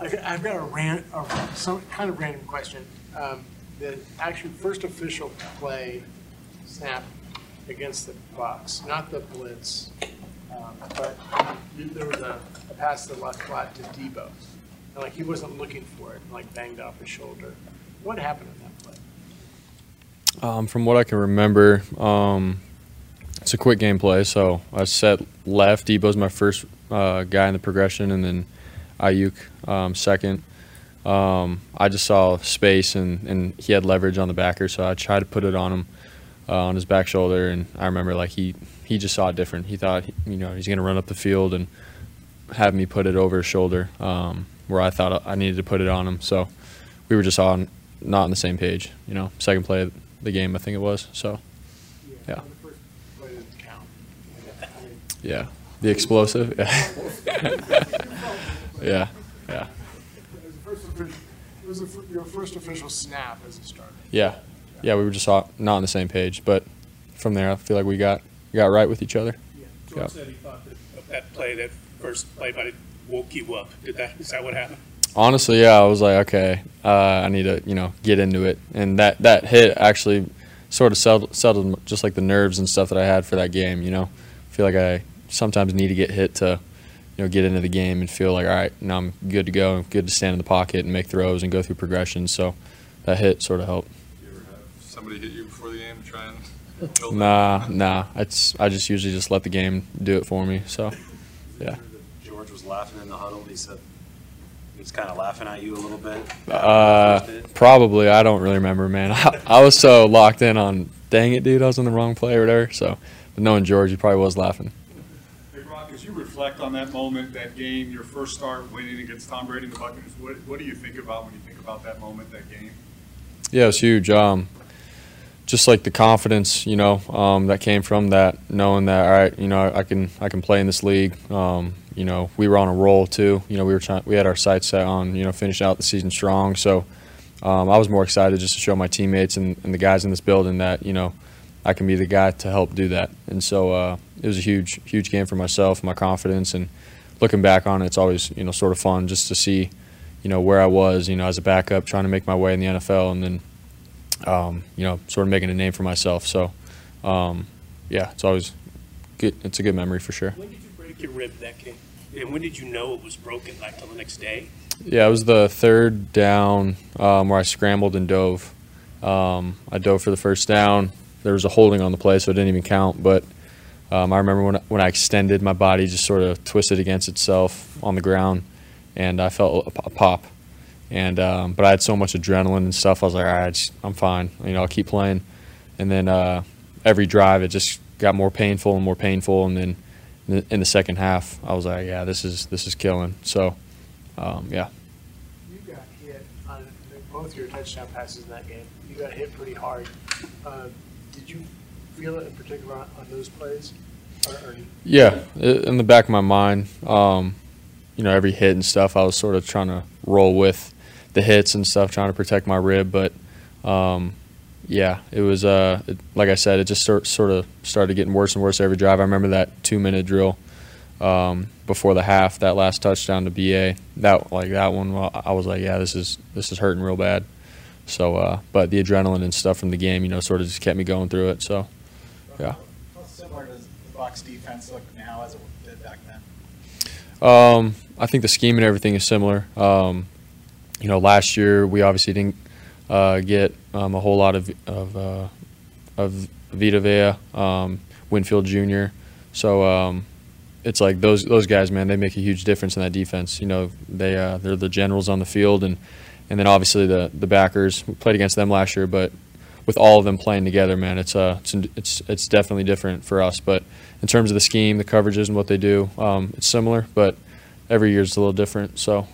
I've, got a ran, a, some kind of random question. Um, the actual first official play snap against the Bucks, not the blitz, um, but there was a, a pass the left flat to Deebo. And like he wasn't looking for it, and like banged off his shoulder. What happened in that play? Um, from what I can remember, um, it's a quick game play. So I set left. Deebo's my first uh, guy in the progression, and then Aiyuk um, second. Um, I just saw space, and, and he had leverage on the backer, so I tried to put it on him uh, on his back shoulder. And I remember like he he just saw it different. He thought you know he's going to run up the field and have me put it over his shoulder, um, where I thought I needed to put it on him. So we were just on not on the same page. You know, second play of the game, I think it was. So yeah. The first play didn't count. I mean, yeah, the explosive. Yeah, yeah, yeah, it was the first official, it was the fir- your first official snap as a starter. yeah, yeah. We were just all, not on the same page, but from there, I feel like we got got right with each other. George Yeah. said he thought that that play, that first play, but it woke you up. Did that, is that what happened? Honestly, yeah, I was like, okay, uh, I need to, you know, get into it, and that that hit actually sort of settled, settled just like the nerves and stuff that I had for that game. You know, I feel like I sometimes need to get hit to, you know, get into the game and feel like, all right, now I'm good to go, I'm good to stand in the pocket and make throws and go through progressions. So that hit sort of helped. You ever have somebody hit you before the game to try and build that? Nah, nah. It's I just usually just let the game do it for me. So, yeah. George was laughing in the huddle. He said he was kind of laughing at you a little bit. Uh, probably. I don't really remember, man. I, I was so locked in on, dang it, dude, I was in the wrong play or whatever. So, but knowing George, he probably was laughing. Reflect on that moment, that game, your first start winning against Tom Brady and the Buccaneers, what, what do you think about when you think about that moment, that game? Yeah, it was huge. Um, just like the confidence, you know, um, that came from that, knowing that, all right, you know, I can I can play in this league. Um, you know, we were on a roll too. You know, we were trying, we had our sights set on, you know, finishing out the season strong. So um, I was more excited just to show my teammates and, and the guys in this building that, you know, I can be the guy to help do that. And so uh, it was a huge, huge game for myself, my confidence, and looking back on it, it's always, you know, sort of fun just to see, you know, where I was, you know, as a backup, trying to make my way in the NFL, and then um, you know, sort of making a name for myself. So, um, yeah, it's always good. It's a good memory for sure. When did you break your rib that game? And when did you know it was broken, like till the next day? Yeah, it was the third down um, where I scrambled and dove. Um, I dove for the first down. There was a holding on the play, so it didn't even count. But um, I remember when when I extended, my body just sort of twisted against itself on the ground, and I felt a, a pop. And um, but I had so much adrenaline and stuff. I was like, all right, just- I'm fine. You know, I'll keep playing. And then uh, every drive, it just got more painful and more painful. And then in the, in the second half, I was like, yeah, this is this is killing. So um, yeah. You got hit on both your touchdown passes in that game. You got hit pretty hard. Uh, did you feel it in particular on, those plays? Or, or Yeah, in the back of my mind, um, you know, every hit and stuff, I was sort of trying to roll with the hits and stuff, trying to protect my rib. But um, yeah, it was uh, it, like I said, it just sort sort of started getting worse and worse every drive. I remember that two minute drill um, before the half, that last touchdown to BA. That like that one, I was like, yeah, this is this is hurting real bad. So, uh, but the adrenaline and stuff from the game, you know, sort of just kept me going through it. So, yeah. How similar does the Bucks defense look now as it did back then? Um, I think the scheme and everything is similar. Um, you know, last year we obviously didn't uh, get um, a whole lot of of, uh, of Vita Vea, um, Winfield Jr. So um, it's like those those guys, man, they make a huge difference in that defense. You know, they uh, they're the generals on the field, and and then obviously the the backers. We played against them last year, but with all of them playing together, man, it's uh it's it's, it's definitely different for us. But in terms of the scheme, the coverages, and what they do, um, it's similar, but every year is a little different. So,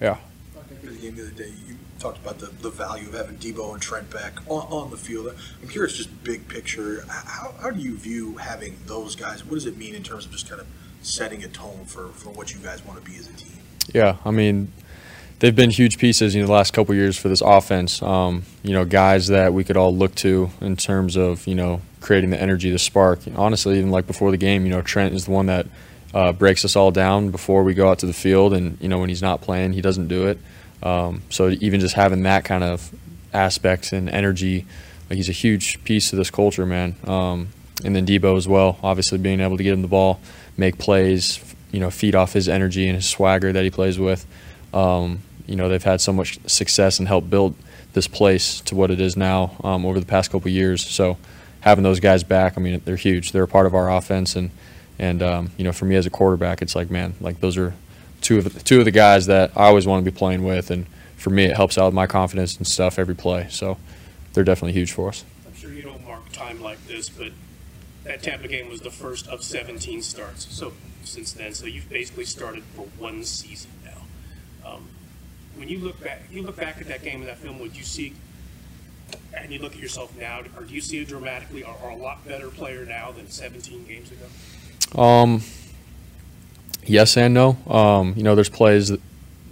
yeah. After the game the other day, you talked about the, the value of having Deebo and Trent back on, on the field. I'm curious, just big picture, how, how do you view having those guys? What does it mean in terms of just kind of setting a tone for, for what you guys want to be as a team? Yeah, I mean, they've been huge pieces you know, the last couple years for this offense. Um, you know, guys that we could all look to in terms of you know creating the energy, the spark. Honestly, even like before the game, you know, Trent is the one that uh, breaks us all down before we go out to the field, and you know when he's not playing, he doesn't do it. Um, so even just having that kind of aspect and energy, like he's a huge piece of this culture, man. Um, and then Deebo as well, obviously being able to get him the ball, make plays, you know, feed off his energy and his swagger that he plays with. Um, you know, they've had so much success and helped build this place to what it is now um, over the past couple years. So having those guys back, I mean, they're huge. They're a part of our offense, and and um, you know, for me as a quarterback, it's like, man, like those are two of the, two of the guys that I always want to be playing with, and for me, it helps out with my confidence and stuff every play. So they're definitely huge for us. I'm sure you don't mark time like this, but that Tampa game was the first of 17 starts. So since then, so you've basically started for one season. Um, when you look back, you look back at that game and that film, would you see, and you look at yourself now, or do you see a dramatically or, or a lot better player now than 17 games ago? Um, yes and no. Um, you know, there's plays that,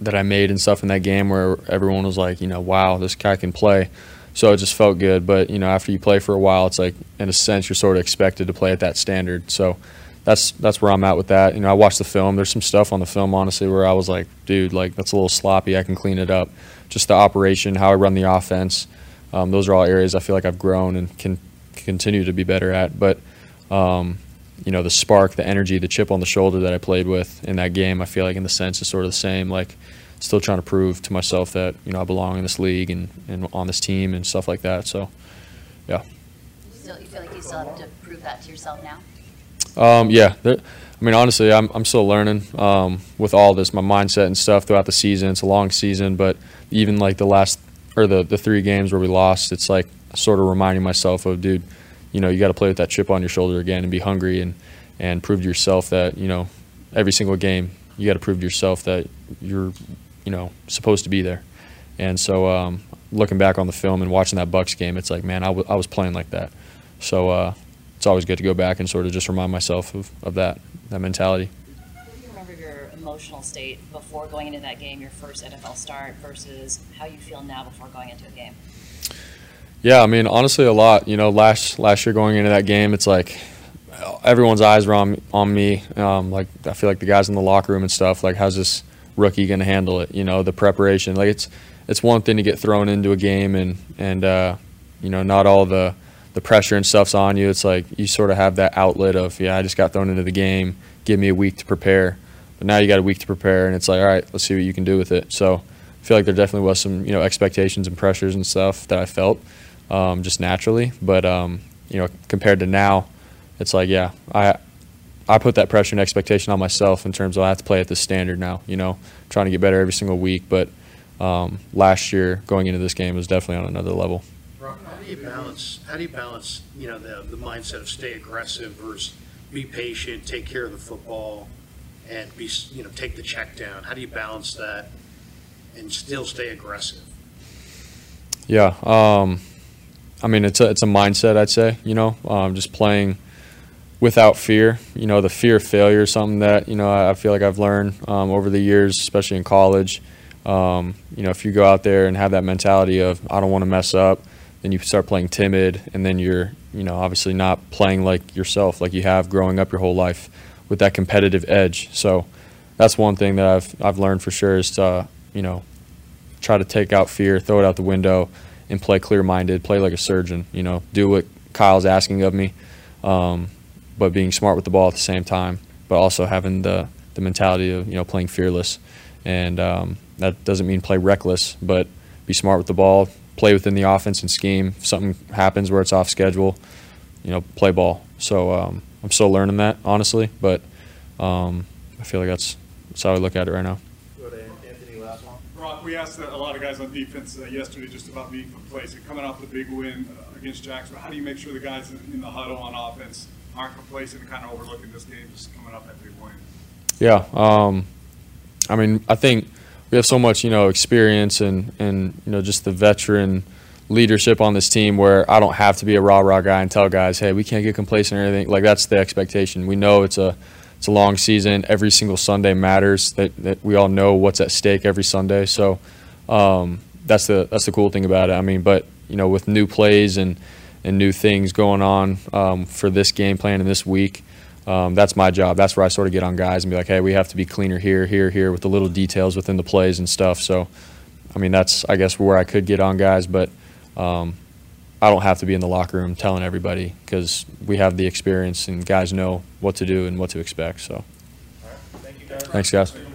that I made and stuff in that game where everyone was like, you know, wow, this guy can play. So it just felt good. But you know, after you play for a while, it's like in a sense you're sort of expected to play at that standard. So that's that's where I'm at with that. You know, I watched the film. There's some stuff on the film, honestly, where I was like, dude, like that's a little sloppy. I can clean it up. Just the operation, how I run the offense. Um, those are all areas I feel like I've grown and can continue to be better at. But um, you know, the spark, the energy, the chip on the shoulder that I played with in that game, I feel like in the sense is sort of the same. Like still trying to prove to myself that you know I belong in this league and, and on this team and stuff like that. So, yeah. Still, you feel like you still have to prove that to yourself now? Um, yeah, I mean, honestly, I'm I'm still learning um, with all this, my mindset and stuff throughout the season. It's a long season, but even like the last or the the three games where we lost, it's like sort of reminding myself of, dude, you know, you got to play with that chip on your shoulder again and be hungry and and prove to yourself that you know every single game you got to prove to yourself that you're you know supposed to be there. And so um, looking back on the film and watching that Bucks game, it's like, man, I, w- I was playing like that. So uh, it's always good to go back and sort of just remind myself of, of that that mentality. Do you remember your emotional state before going into that game, your first NFL start, versus how you feel now before going into a game? Yeah, I mean, honestly, a lot. You know, last last year going into that game, it's like everyone's eyes were on on me. Um, like I feel like the guys in the locker room and stuff. Like, how's this rookie going to handle it? You know, the preparation. Like it's it's one thing to get thrown into a game and and uh, you know not all the the pressure and stuff's on you. It's like you sort of have that outlet of, yeah, I just got thrown into the game. Give me a week to prepare. But now you got a week to prepare, and it's like, all right, let's see what you can do with it. So I feel like there definitely was some, you know, expectations and pressures and stuff that I felt um, just naturally. But um, you know, compared to now, it's like, yeah, I I put that pressure and expectation on myself in terms of I have to play at this standard now. You know, trying to get better every single week. But um, last year going into this game was definitely on another level do you balance? How do you balance? You know, the the mindset of stay aggressive versus be patient, take care of the football, and be you know take the check down. How do you balance that and still stay aggressive? Yeah, um, I mean it's a it's a mindset. I'd say you know um, just playing without fear. You know, the fear of failure is something that you know I feel like I've learned um, over the years, especially in college. Um, you know, if you go out there and have that mentality of I don't want to mess up, then you start playing timid, and then you're, you know, obviously not playing like yourself, like you have growing up your whole life, with that competitive edge. So that's one thing that I've I've learned for sure is to, uh, you know, try to take out fear, throw it out the window, and play clear-minded, play like a surgeon. You know, do what Kyle's asking of me. Um, but being smart with the ball at the same time, but also having the the mentality of you know playing fearless, and um, that doesn't mean play reckless, but be smart with the ball, play within the offense and scheme. If something happens where it's off schedule, you know, play ball. So um, I'm still learning that honestly, but um, I feel like that's that's how I look at it right now. Anthony, last one. Brock, we asked a lot of guys on defense uh, yesterday just about being complacent. Coming off the big win uh, against Jacksonville, how do you make sure the guys in, in the huddle on offense aren't complacent and kind of overlooking this game just coming off that big win? Yeah, um, I mean, I think we have so much, you know, experience and and you know just the veteran leadership on this team where I don't have to be a rah rah guy and tell guys, hey, we can't get complacent or anything. Like that's the expectation. We know it's a it's a long season. Every single Sunday matters. That, that we all know what's at stake every Sunday. So um, that's the that's the cool thing about it. I mean, but you know, with new plays and and new things going on um, for this game plan and this week. Um, that's my job. That's where I sort of get on guys and be like, hey, we have to be cleaner here, here, here with the little details within the plays and stuff. So, I mean, that's, I guess, where I could get on guys, but um, I don't have to be in the locker room telling everybody because we have the experience and guys know what to do and what to expect. So, thanks, guys.